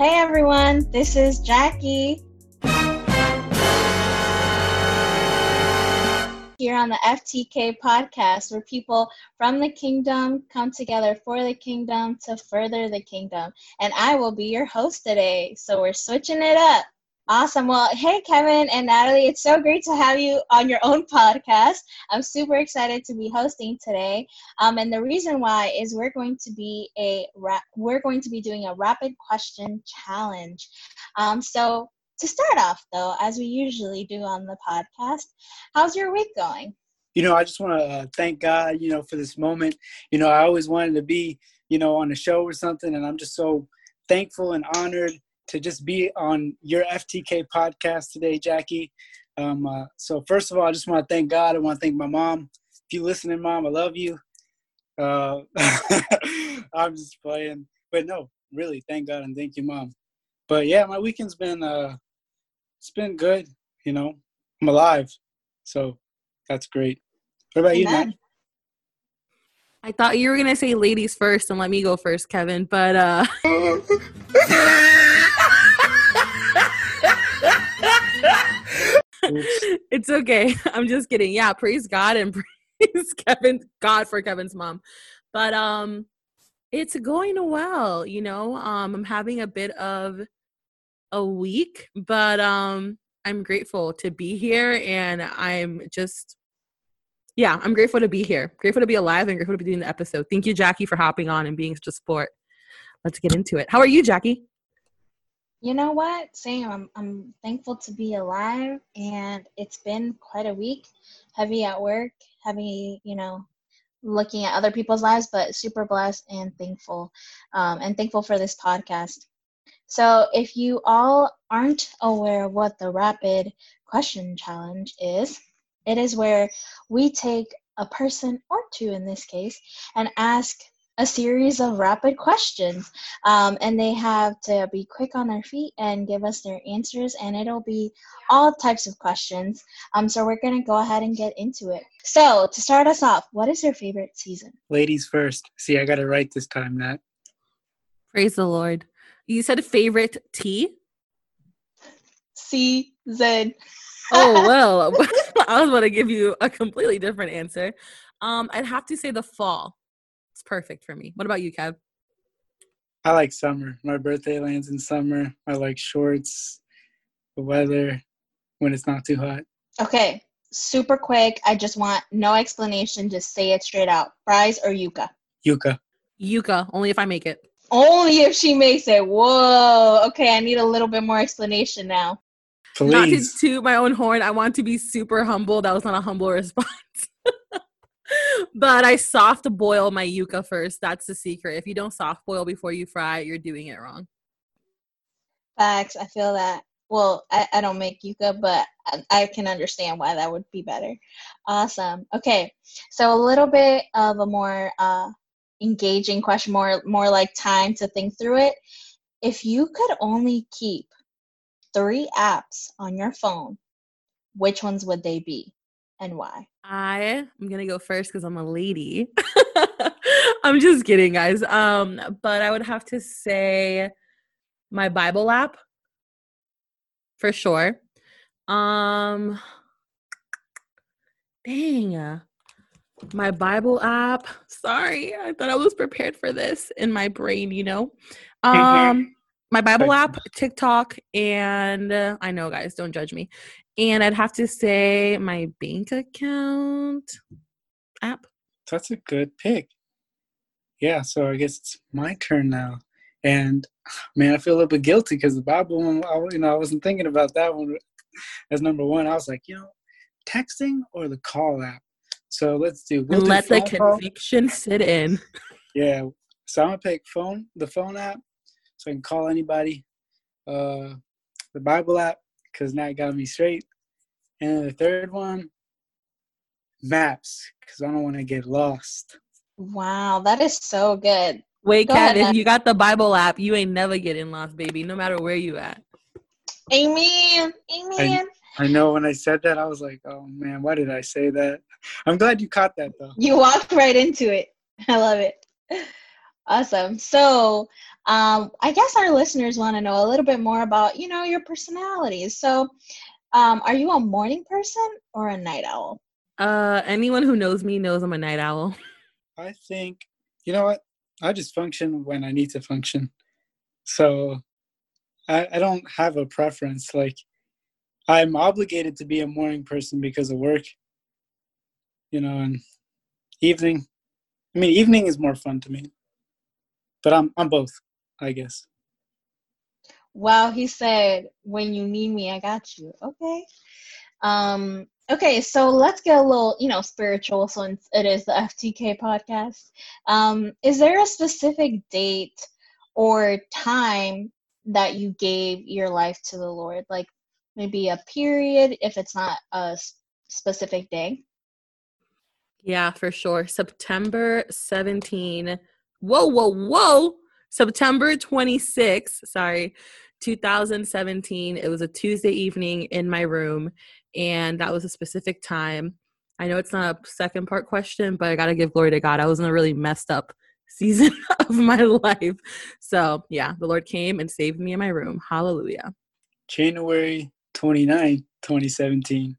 Hey everyone, this is Jackie. Here on the FTK podcast, where people from the kingdom come together for the kingdom to further the kingdom. And I will be your host today. So we're switching it up. Awesome. Well, hey, Kevin and Natalie, it's so great to have you on your own podcast. I'm super excited to be hosting today. Um, and the reason why is we're going to be a ra- we're going to be doing a rapid question challenge. Um, so to start off, though, as we usually do on the podcast, how's your week going? You know, I just want to uh, thank God, you know, for this moment. You know, I always wanted to be, you know, on a show or something, and I'm just so thankful and honored to just be on your FTK podcast today, Jackie. Um, uh, so first of all, I just want to thank God. I want to thank my mom. If you're listening, mom, I love you. Uh, I'm just playing, but no, really, thank God and thank you, mom. But yeah, my weekend's been uh, it's been good. You know, I'm alive, so that's great. What about Amen. you, Nat? I thought you were gonna say ladies first and let me go first, Kevin, but uh it's okay. I'm just kidding. Yeah, praise God and praise Kevin God for Kevin's mom. But um it's going well, you know. Um I'm having a bit of a week, but um I'm grateful to be here and I'm just yeah, I'm grateful to be here. Grateful to be alive and grateful to be doing the episode. Thank you, Jackie, for hopping on and being such a sport. Let's get into it. How are you, Jackie? You know what? Sam? I'm I'm thankful to be alive and it's been quite a week. Heavy at work, heavy, you know, looking at other people's lives, but super blessed and thankful. Um, and thankful for this podcast. So if you all aren't aware of what the rapid question challenge is, it is where we take a person or two in this case and ask a series of rapid questions. Um, and they have to be quick on their feet and give us their answers, and it'll be all types of questions. Um, so we're going to go ahead and get into it. So, to start us off, what is your favorite season? Ladies first. See, I got it right this time, Nat. Praise the Lord. You said favorite tea? Season. oh, well, I was going to give you a completely different answer. Um, I'd have to say the fall. It's perfect for me. What about you, Kev? I like summer. My birthday lands in summer. I like shorts, the weather, when it's not too hot. Okay, super quick. I just want no explanation. Just say it straight out. Fries or yuca? Yuca. Yuca, only if I make it. Only if she makes it. Whoa. Okay, I need a little bit more explanation now. Please. Not to toot my own horn. I want to be super humble. That was not a humble response but I soft boil my yuca first. That's the secret. If you don't soft boil before you fry, you're doing it wrong. Facts. I feel that. Well, I, I don't make yuca, but I, I can understand why that would be better. Awesome. Okay, so a little bit of a more uh, engaging question, more more like time to think through it. If you could only keep three apps on your phone, which ones would they be? and why? I am gonna go first because I'm a lady. I'm just kidding, guys. Um, but I would have to say my Bible app for sure. Um, dang, my Bible app. Sorry, I thought I was prepared for this in my brain. You know, um, my Bible app, TikTok, and uh, I know, guys, don't judge me. And I'd have to say my bank account app. That's a good pick. Yeah, so I guess it's my turn now. And man, I feel a little bit guilty because the Bible one, I, you know, I wasn't thinking about that one as number one. I was like, you know, texting or the call app. So let's do. We'll Let do the conviction call. sit in. Yeah. So I'm gonna pick phone, the phone app, so I can call anybody. Uh, the Bible app, because Nat got me straight. And the third one, maps, because I don't want to get lost. Wow, that is so good. Wait, Go Kat, if you got the Bible app, you ain't never getting lost, baby, no matter where you at. Amen. Amen. I, I know when I said that, I was like, oh man, why did I say that? I'm glad you caught that though. You walked right into it. I love it. Awesome. So, um, I guess our listeners want to know a little bit more about, you know, your personalities. So, um, are you a morning person or a night owl? Uh, anyone who knows me knows I'm a night owl. I think, you know what? I just function when I need to function. So I, I don't have a preference. Like, I'm obligated to be a morning person because of work, you know, and evening. I mean, evening is more fun to me, but I'm I'm both, I guess. Wow, he said, "When you need me, I got you." Okay. Um. Okay, so let's get a little, you know, spiritual since it is the FTK podcast. Um, is there a specific date or time that you gave your life to the Lord? Like maybe a period if it's not a specific day? Yeah, for sure. September 17. Whoa, whoa, whoa. September 26, sorry, 2017. It was a Tuesday evening in my room, and that was a specific time. I know it's not a second part question, but I got to give glory to God. I was in a really messed up season of my life. So, yeah, the Lord came and saved me in my room. Hallelujah. January 29, 2017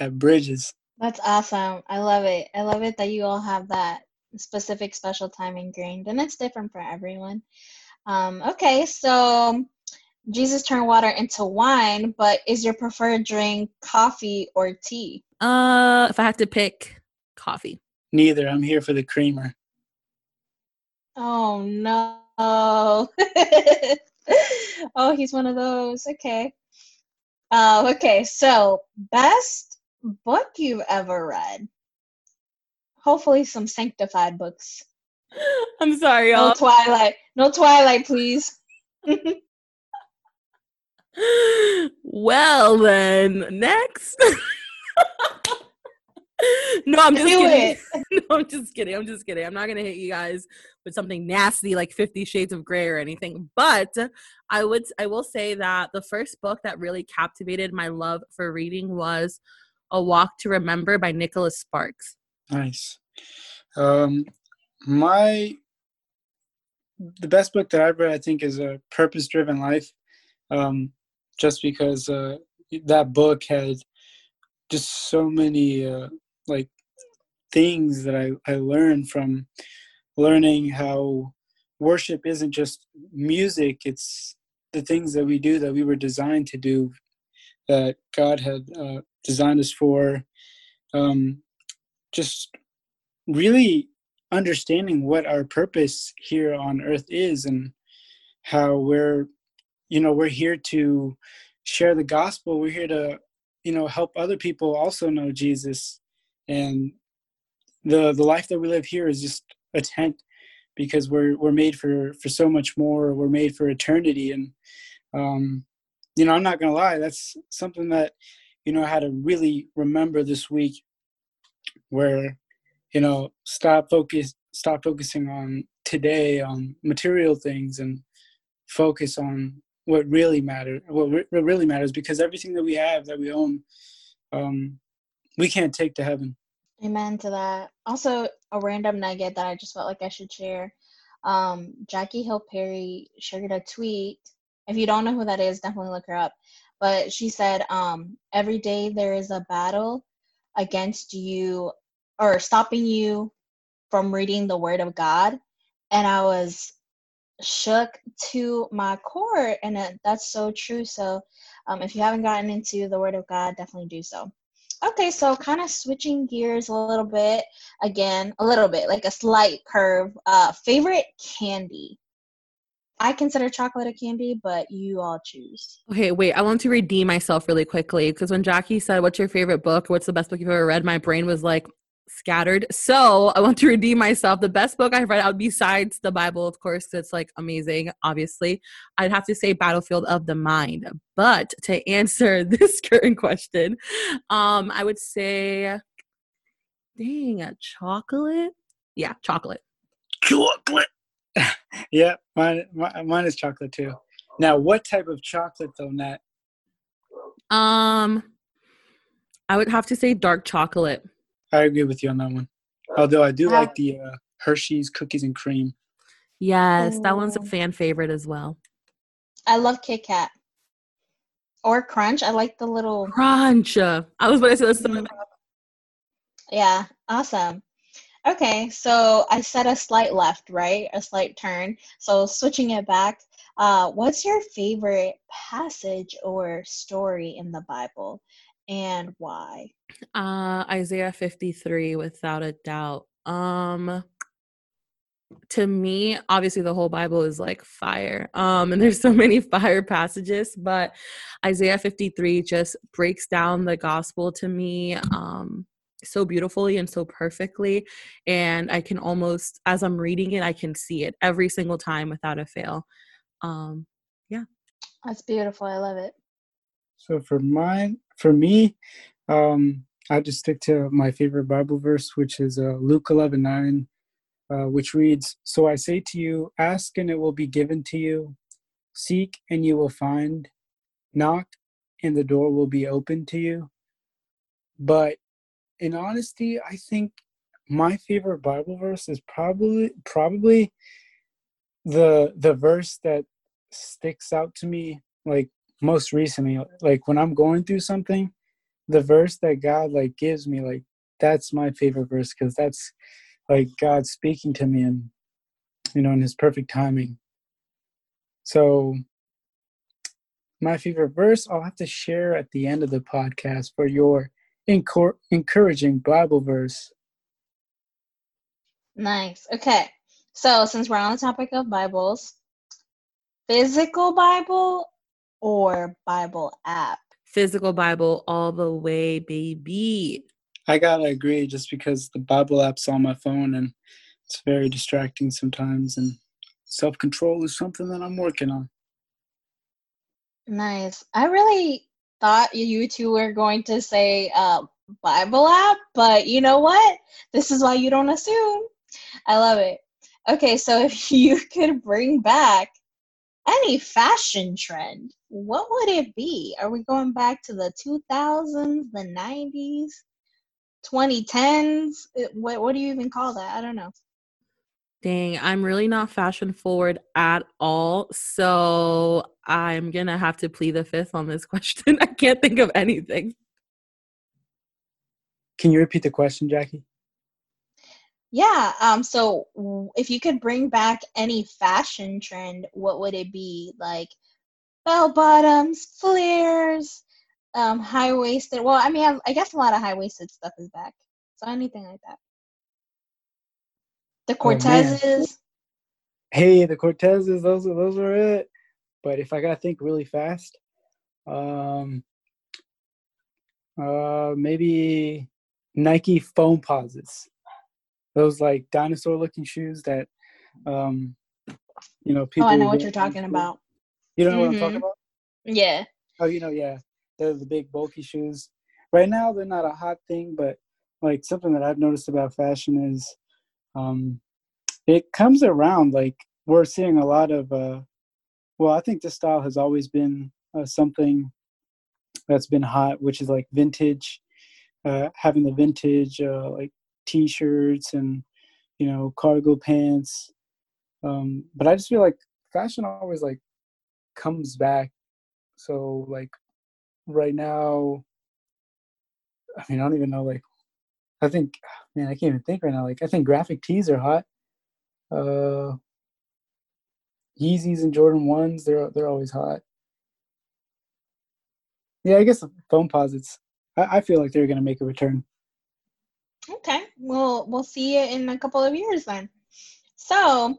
at Bridges. That's awesome. I love it. I love it that you all have that specific special time ingrained, and it's different for everyone. Um, okay, so Jesus turned water into wine, but is your preferred drink coffee or tea? Uh, if I had to pick, coffee. Neither. I'm here for the creamer. Oh no. oh, he's one of those. Okay. Uh, okay, so best book you've ever read. Hopefully, some sanctified books. I'm sorry, y'all. No Twilight. No Twilight, please. well, then, next. no, I'm just Do kidding. it. no, I'm just kidding. I'm just kidding. I'm not gonna hit you guys with something nasty like Fifty Shades of Grey or anything. But I would, I will say that the first book that really captivated my love for reading was A Walk to Remember by Nicholas Sparks. Nice. Um, my the best book that I've read, I think, is a Purpose Driven Life. Um, just because uh, that book had just so many uh, like things that I, I learned from learning how worship isn't just music it's the things that we do that we were designed to do that god had uh, designed us for um, just really understanding what our purpose here on earth is and how we're you know we're here to share the gospel. We're here to you know help other people also know jesus. And the the life that we live here is just a tent because we're we're made for for so much more. We're made for eternity. And um you know i'm not gonna lie that's something that you know i had to really remember this week where you know stop focus stop focusing on today on material things and focus on what really matters what, re- what really matters because everything that we have that we own um we can't take to heaven Amen to that. Also, a random nugget that I just felt like I should share. Um, Jackie Hill Perry shared a tweet. If you don't know who that is, definitely look her up. But she said, um, every day there is a battle against you or stopping you from reading the Word of God. And I was shook to my core. And it, that's so true. So um, if you haven't gotten into the Word of God, definitely do so. Okay, so kind of switching gears a little bit again, a little bit like a slight curve. Uh, favorite candy? I consider chocolate a candy, but you all choose. Okay, wait. I want to redeem myself really quickly because when Jackie said, "What's your favorite book? What's the best book you've ever read?" my brain was like scattered. So I want to redeem myself. The best book I've read out besides the Bible, of course, it's like amazing. Obviously, I'd have to say Battlefield of the Mind. But to answer this current question, um, I would say, dang, a chocolate. Yeah, chocolate. chocolate yeah mine, mine mine is chocolate too now what type of chocolate though nat Um, I would have to say dark chocolate. i agree with you on that one although i do Yeah. like the uh, hershey's cookies and cream Yes, that one's a fan favorite as well. I love Kit Kat or Crunch. I like the little. Crunch. I was about to say that's the. Yeah, awesome. Okay, so I said a slight left, right? A slight turn. So switching it back, uh, what's your favorite passage or story in the Bible and why? Uh, Isaiah 53, without a doubt. Um, to me, obviously the whole Bible is like fire. Um, and there's so many fire passages, but Isaiah 53 just breaks down the gospel to me um so beautifully and so perfectly. And I can almost as I'm reading it, I can see it every single time without a fail. Um, yeah. That's beautiful. I love it. So for mine, for me, um, I just stick to my favorite Bible verse, which is uh, Luke 11 9, uh, which reads, So I say to you, ask and it will be given to you, seek and you will find, knock and the door will be open to you. But in honesty, I think my favorite Bible verse is probably probably the the verse that sticks out to me like most recently. Like when i'm going through something the verse that god like gives me like that's my favorite verse because that's like god speaking to me and you know in his perfect timing. So my favorite verse i'll have to share at the end of the podcast for your encor- encouraging bible verse Nice. Okay. So since we're on the topic of Bibles, physical Bible or Bible app? physical Bible all the way, baby. i gotta agree just because the bible app's on my phone and it's very distracting sometimes and self-control is something that i'm working on Nice. I really thought you two were going to say uh, Bible app, but you know what? This is why you don't assume. I love it. Okay, so if you could bring back any fashion trend, what would it be? Are we going back to the 2000s, the 90s, 2010s? What, what do you even call that? I don't know. Dang, I'm really not fashion forward at all. So I'm going to have to plead the fifth on this question. I can't think of anything. can you repeat the question jackie Yeah, um, so if you could bring back any fashion trend, what would it be? Like bell bottoms, flares, um, high waisted. Well, I mean, I, I guess a lot of high waisted stuff is back. So anything like that. The Oh. Cortezes. Hey, the Cortezes, those are those are it. But if I gotta think really fast, um, uh, maybe Nike Foamposites. Those like dinosaur-looking shoes that, um, you know, people. Oh. I know what you're talking about. You don't know what I'm talking Mhm. about? Yeah. Oh, you know, yeah, they're the big bulky shoes. Right now, they're not a hot thing, but like something that I've noticed about fashion is, um, it comes around. Like we're seeing a lot of, uh, well, I think this style has always been uh, something that's been hot, which is like vintage, uh, having the vintage uh, like t-shirts and you know cargo pants. Um, but I just feel like fashion always like comes back. So like right now, I mean, I don't even know. Like, I think, man, I can't even think right now. Like, I think graphic tees are hot. Uh, Yeezys and Jordan ones, they're they're always hot. Yeah, I guess the Foamposites. I, I feel like they're gonna make a return. Okay. Well, we'll see you in a couple of years then. So,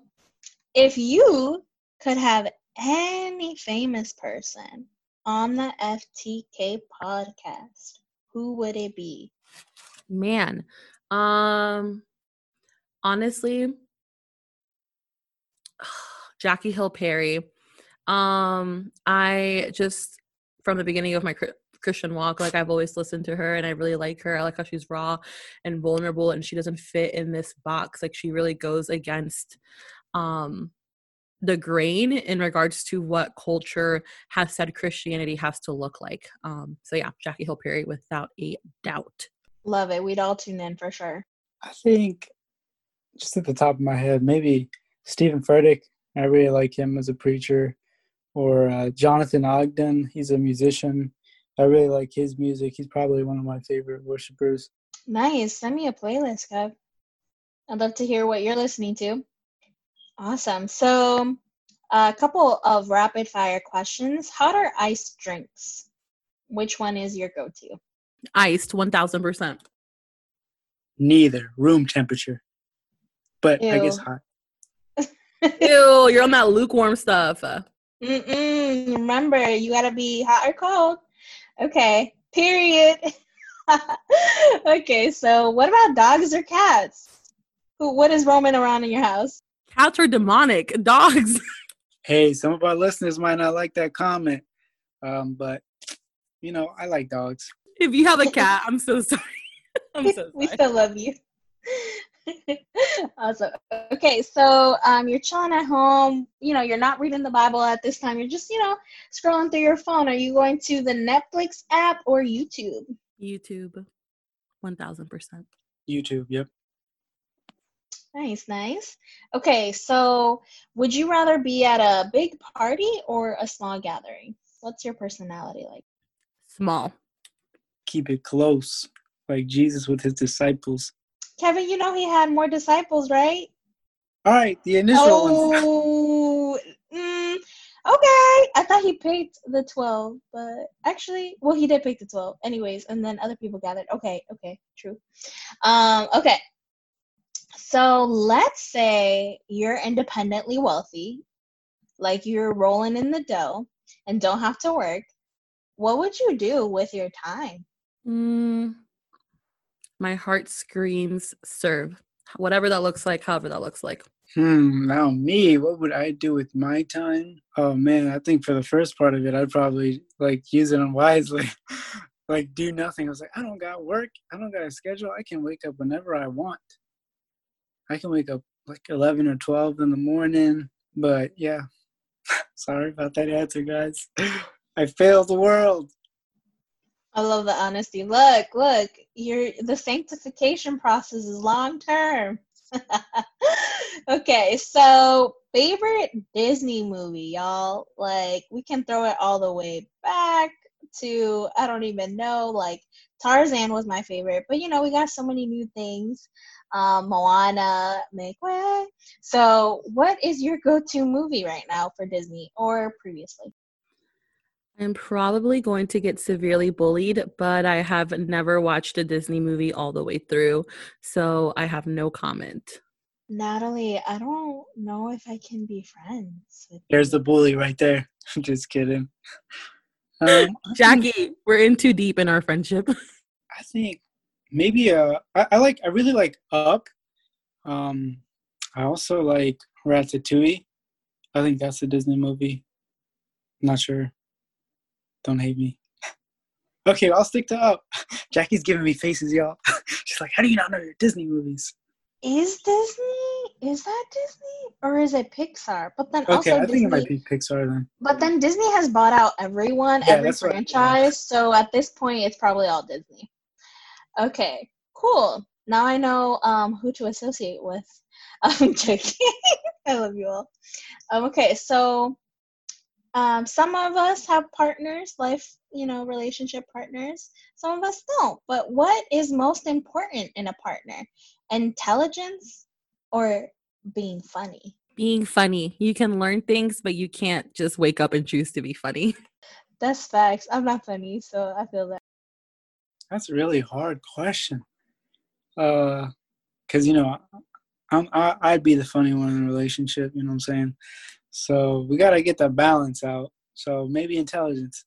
if you could have any famous person on the FTK podcast, who would it be? Man, um, honestly, Jackie Hill Perry. Um, I just from the beginning of my Christian walk, like I've always listened to her, and I really like her. I like how she's raw and vulnerable, and she doesn't fit in this box. Like she really goes against, um, the grain in regards to what culture has said Christianity has to look like. Um, so yeah, Jackie Hill Perry, without a doubt. Love it. We'd all tune in for sure. I think just at the top of my head, maybe Steven Furtick. I really like him as a preacher. Or uh, Jonathan Ogden. He's a musician. I really like his music. He's probably one of my favorite worshipers. Nice. Send me a playlist, Kev. I'd love to hear what you're listening to. Awesome. So, a couple of rapid fire questions. Hot or iced drinks? Which one is your go to? Iced, 1000%. Neither. Room temperature. But I guess hot. Ew, you're on that lukewarm stuff. Mm-mm. Remember, you gotta be hot or cold. Okay. Period. okay. So, what about dogs or cats? Who? What is roaming around in your house? Cats are demonic. Dogs. Hey, some of our listeners might not like that comment. Um, but you know, I like dogs. If you have a cat, I'm so sorry. I'm so we still love you. awesome. Okay, so um, you're chilling at home. You know, you're not reading the Bible at this time. You're just, you know, scrolling through your phone. Are you going to the Netflix app or YouTube? YouTube, 1000%. YouTube, yep. Nice, nice. Okay, so would you rather be at a big party or a small gathering? What's your personality like? Small. Keep it close, like Jesus with his disciples. Kevin, you know he had more disciples, right? All right, the initial ones. Oh, mm, okay. I thought he picked the 12, but actually, well, he did pick the 12. Anyways, and then other people gathered. Okay, okay, true. Um, okay. So let's say you're independently wealthy, like you're rolling in the dough and don't have to work. What would you do with your time? Mm, my heart screams serve. Whatever that looks like, however that looks like. Hmm, now me, what would I do with my time? Oh man, I think for the first part of it, I'd probably like use it unwisely. like do nothing. I was like, I don't got work. I don't got a schedule. I can wake up whenever I want. I can wake up like 11 or 12 in the morning. But yeah, sorry about that answer, guys. I failed the world. I love the honesty. Look, look, you're the sanctification process is long term. okay, so favorite Disney movie, y'all. Like we can throw it all the way back to I don't even know. Like Tarzan was my favorite, but you know we got so many new things. Um, Moana, Make Way. So, what is your go-to movie right now for Disney or previously? I'm probably going to get severely bullied, but I have never watched a Disney movie all the way through, so I have no comment. Natalie, I don't know if I can be friends with There's the bully right there. I'm Just kidding. Um, Jackie, we're in too deep in our friendship. I think maybe uh I, I like I really like Up. Um I also like Ratatouille. I think that's a Disney movie. not sure. Don't hate me. Okay, I'll stick to Up. Jackie's giving me faces, y'all. She's like, "How do you not know your Disney movies?" Is Disney? Is that Disney or is it Pixar? But then Okay, also I Disney. think it might be Pixar then. But then Disney has bought out everyone, Yeah, every franchise. So at this point, it's probably all Disney. Okay, cool. Now I know um, who to associate with. I'm joking. I love you all. Um, okay, so um, some of us have partners, life, you know, relationship partners. Some of us don't. But what is most important in a partner? Intelligence or being funny? Being funny. You can learn things, but you can't just wake up and choose to be funny. That's facts. I'm not funny, so I feel that. That's a really hard question. Uh, cause you know, I'm I, I'd be the funny one in a relationship. You know what I'm saying? So we gotta get that balance out. So maybe intelligence.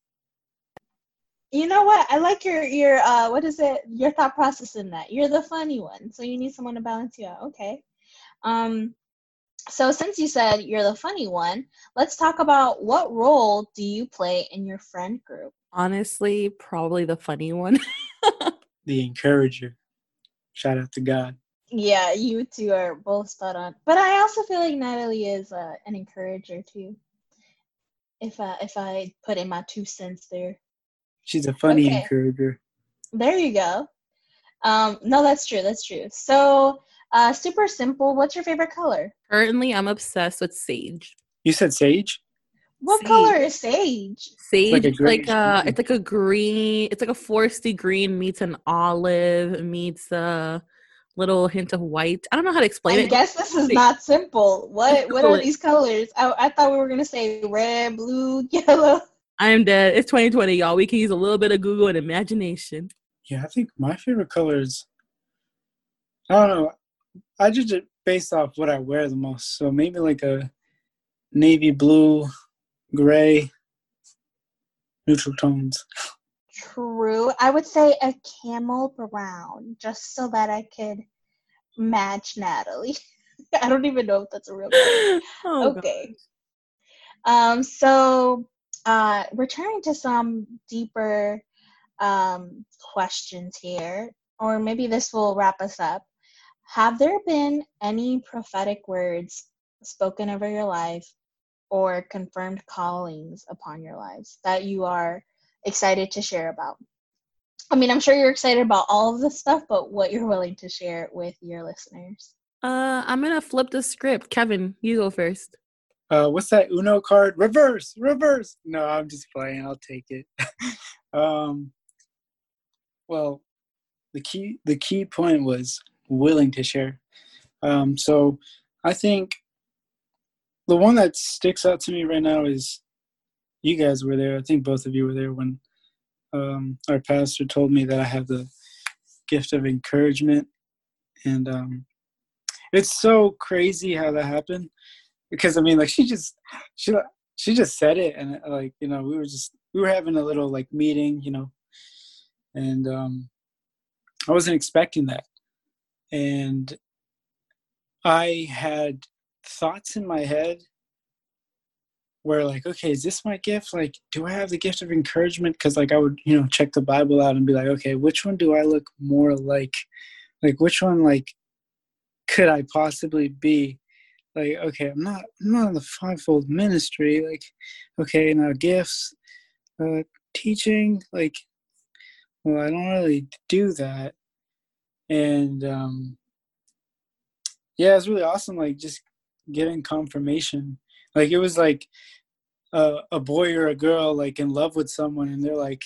You know what? I like your your uh what is it? Your thought process in that. You're the funny one. So you need someone to balance you out. Okay. Um so since you said you're the funny one, let's talk about what role do you play in your friend group? Honestly, probably the funny one. The encourager. Shout out to God. Yeah, you two are both spot on. But I also feel like Natalie is uh, an encourager too. If I if I put in my two cents there. She's a funny Okay. encourager. There you go. Um, no, that's true. That's true. So, Uh, super simple. What's your favorite color? Currently, I'm obsessed with sage. You said sage? What Sage. color is sage? Sage, Like a like greenish a, green. it's like a green. It's like a foresty green meets an olive meets a little hint of white. I don't know how to explain I it. I guess this is not simple. What what are it. these colors? I, I thought we were gonna say red, blue, yellow. I'm dead. It's 2020, y'all. We can use a little bit of Google and imagination. Yeah, I think my favorite colors. I don't know. I judge it based off what I wear the most. So maybe like a navy blue, gray, neutral tones. True. I would say a camel brown, just so that I could match Natalie. I don't even know if that's a real color. Oh, God. okay. Um, so uh returning to some deeper um questions here, or maybe this will wrap us up. Have there been any prophetic words spoken over your life or confirmed callings upon your lives that you are excited to share about? I mean, I'm sure you're excited about all of this stuff, but what you're willing to share with your listeners. Uh, I'm gonna flip the script. Kevin, you go first. Uh, what's that Uno card? Reverse, reverse. No, I'm just playing. I'll take it. um, well, the key the key point was willing to share. Um, so I think the one that sticks out to me right now is you guys were there. I think both of you were there when um, our pastor told me that I have the gift of encouragement, and um, it's so crazy how that happened. Because I mean, like she just she she just said it, and like you know, we were just we were having a little like meeting, you know, and um, I wasn't expecting that, and I had thoughts in my head where like okay is this my gift? Like do i have the gift of encouragement? Because like i would you know check the bible out and be like okay which one do i look more like? Like which one like could i possibly be? Like okay i'm not i'm not in the fivefold ministry like okay now gifts uh teaching like well i don't really do that. And um yeah it's really awesome like just getting confirmation like it was like a, a boy or a girl like in love with someone and they're like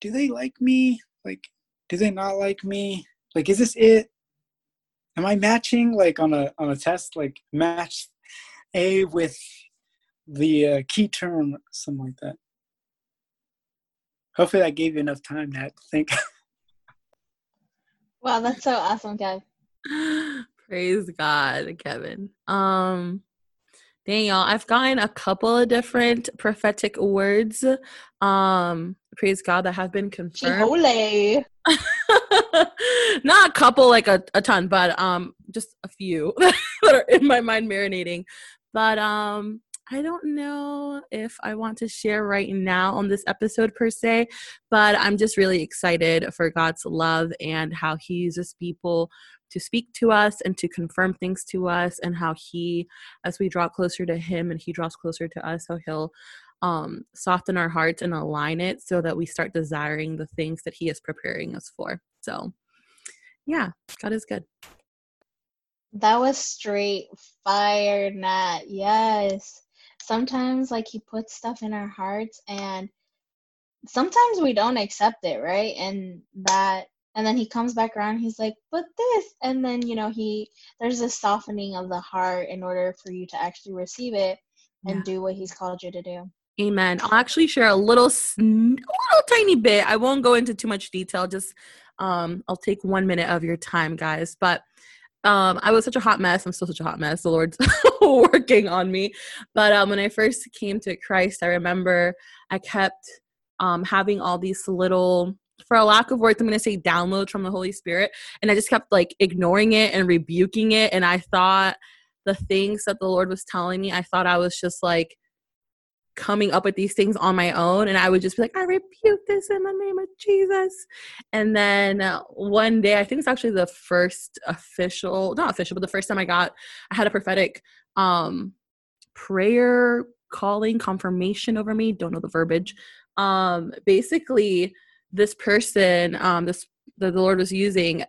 do they like me? Like do they not like me? Like is this it? Am i matching? Like on a on a test like match a with the uh, key term something like that. Hopefully that gave you enough time Nat, to think. Wow, that's so awesome, Kev. Praise God, Kevin. Um, dang y'all, I've gotten a couple of different prophetic words. Um, praise God that have been confirmed. Not a couple, like a, a ton, but um, just a few that are in my mind marinating. But um, I don't know if I want to share right now on this episode per se, but I'm just really excited for God's love and how He uses people to speak to us and to confirm things to us, and how He, as we draw closer to Him and He draws closer to us, how He'll um, soften our hearts and align it so that we start desiring the things that He is preparing us for. So, yeah, God is good. That was straight fire, Nat. Yes. Sometimes, like, he puts stuff in our hearts, and sometimes we don't accept it, right? And that, and then he comes back around, he's like, but this. And then, you know, he, there's this softening of the heart in order for you to actually receive it and Yeah. do what he's called you to do. Amen. I'll actually share a little, a little tiny bit. I won't go into too much detail. Just, um, I'll take one minute of your time, guys. But um, I was such a hot mess. I'm still such a hot mess. The Lord's working on me. But um, when I first came to Christ, I remember I kept um, having all these little, for a lack of words, I'm going to say downloads from the Holy Spirit. And I just kept like ignoring it and rebuking it. And I thought the things that the Lord was telling me, I thought I was just like, coming up with these things on my own and i would just be like i rebuke this in the name of jesus and then one day i think it's actually the first official not official but the first time i got i had a prophetic um prayer calling confirmation over me don't know the verbiage um basically this person um this that the lord was using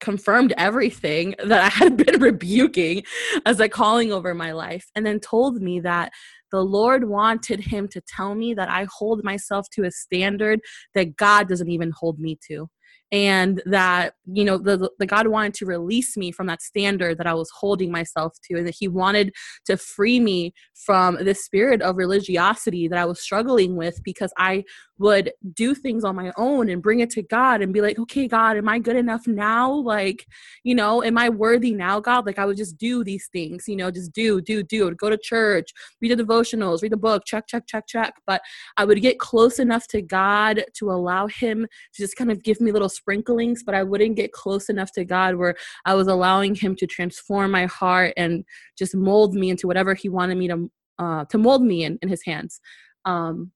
confirmed everything that I had been rebuking as a calling over my life, and then told me that the Lord wanted him to tell me that I hold myself to a standard that God doesn't even hold me to and that you know the, the god wanted to release me from that standard that i was holding myself to and that he wanted to free me from this spirit of religiosity that i was struggling with because i would do things on my own and bring it to God and be like, okay, God, am I good enough now? Like, you know, am I worthy now, God? Like, I would just do these things, you know, just do, do, do. Go to church, read the devotionals, read the book, check, check, check, check. But I would get close enough to God to allow Him to just kind of give me little sprinklings, but I wouldn't get close enough to God where I was allowing Him to transform my heart and just mold me into whatever He wanted me to. Uh, to mold me in, in his hands um,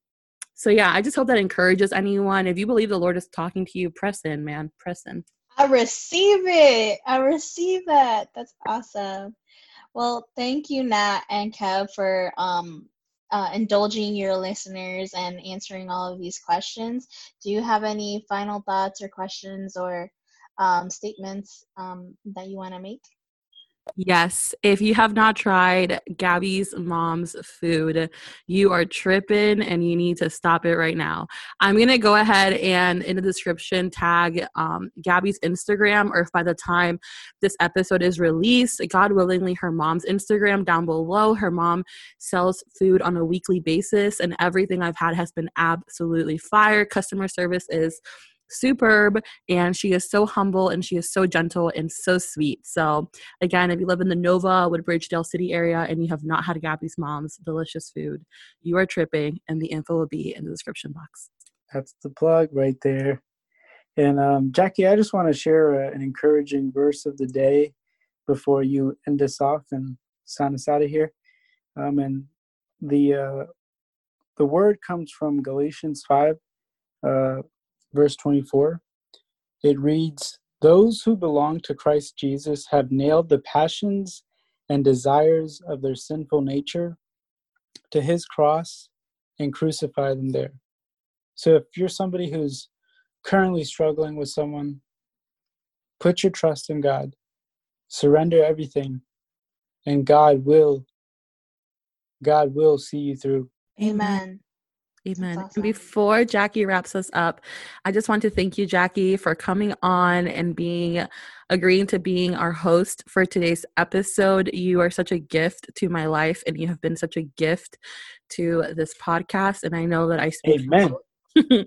so yeah, I just hope that encourages anyone. If you believe the Lord is talking to you, press in, man. Press in. I receive it. I receive that. That's awesome. Well, thank you, Nat and Kev, for um, uh, indulging your listeners and answering all of these questions. Do you have any final thoughts or questions or um, statements um, that you want to make? Yes, if you have not tried Gabby's mom's food, you are tripping and you need to stop it right now. I'm going to go ahead and in the description tag um, Gabby's Instagram, or if by the time this episode is released, God willingly, her mom's Instagram down below. Her mom sells food on a weekly basis, and everything I've had has been absolutely fire. Customer service is superb and she is so humble and she is so gentle and so sweet. So again, if you live in the Nova, Woodbridge, City area and you have not had Gabby's mom's delicious food, you are tripping and the info will be in the description box. That's the plug right there. And um, Jackie, I just want to share a, an encouraging verse of the day before you end us off and sign us out of here. Um, and the uh, the word comes from Galatians five, uh, verse 24. It reads, Those who belong to Christ Jesus have nailed the passions and desires of their sinful nature to his cross and crucified them there. So if you're somebody who's currently struggling with someone, put your trust in God, surrender everything, and God will God will see you through. Amen. Amen. Awesome. And before Jackie wraps us up, I just want to thank you, Jackie, for coming on and being agreeing to being our host for today's episode. You are such a gift to my life, and you have been such a gift to this podcast. And I know that I speak. Amen. I,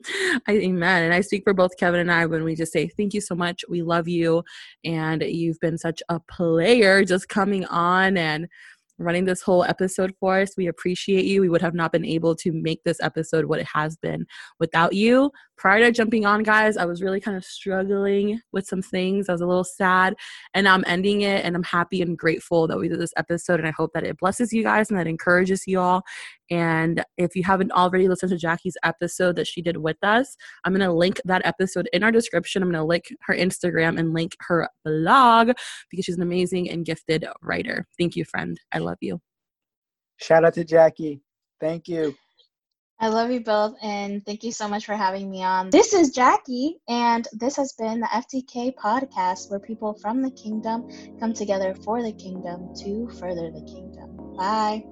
amen. And I speak for both Kevin and I when we just say, Thank you so much. We love you. And you've been such a player just coming on and running this whole episode for us. We appreciate you. We would have not been able to make this episode what it has been without you. Prior to jumping on, guys, I was really kind of struggling with some things. I was a little sad, and I'm ending it, and I'm happy and grateful that we did this episode. And I hope that it blesses you guys and that encourages you all. And if you haven't already listened to Jackie's episode that she did with us, I'm going to link that episode in our description. I'm going to link her Instagram and link her blog because she's an amazing and gifted writer. Thank you, friend. I love you. Shout out to Jackie. Thank you. I love you both, and thank you so much for having me on. This is Jackie, and this has been the FTK podcast where people from the kingdom come together for the kingdom to further the kingdom. Bye.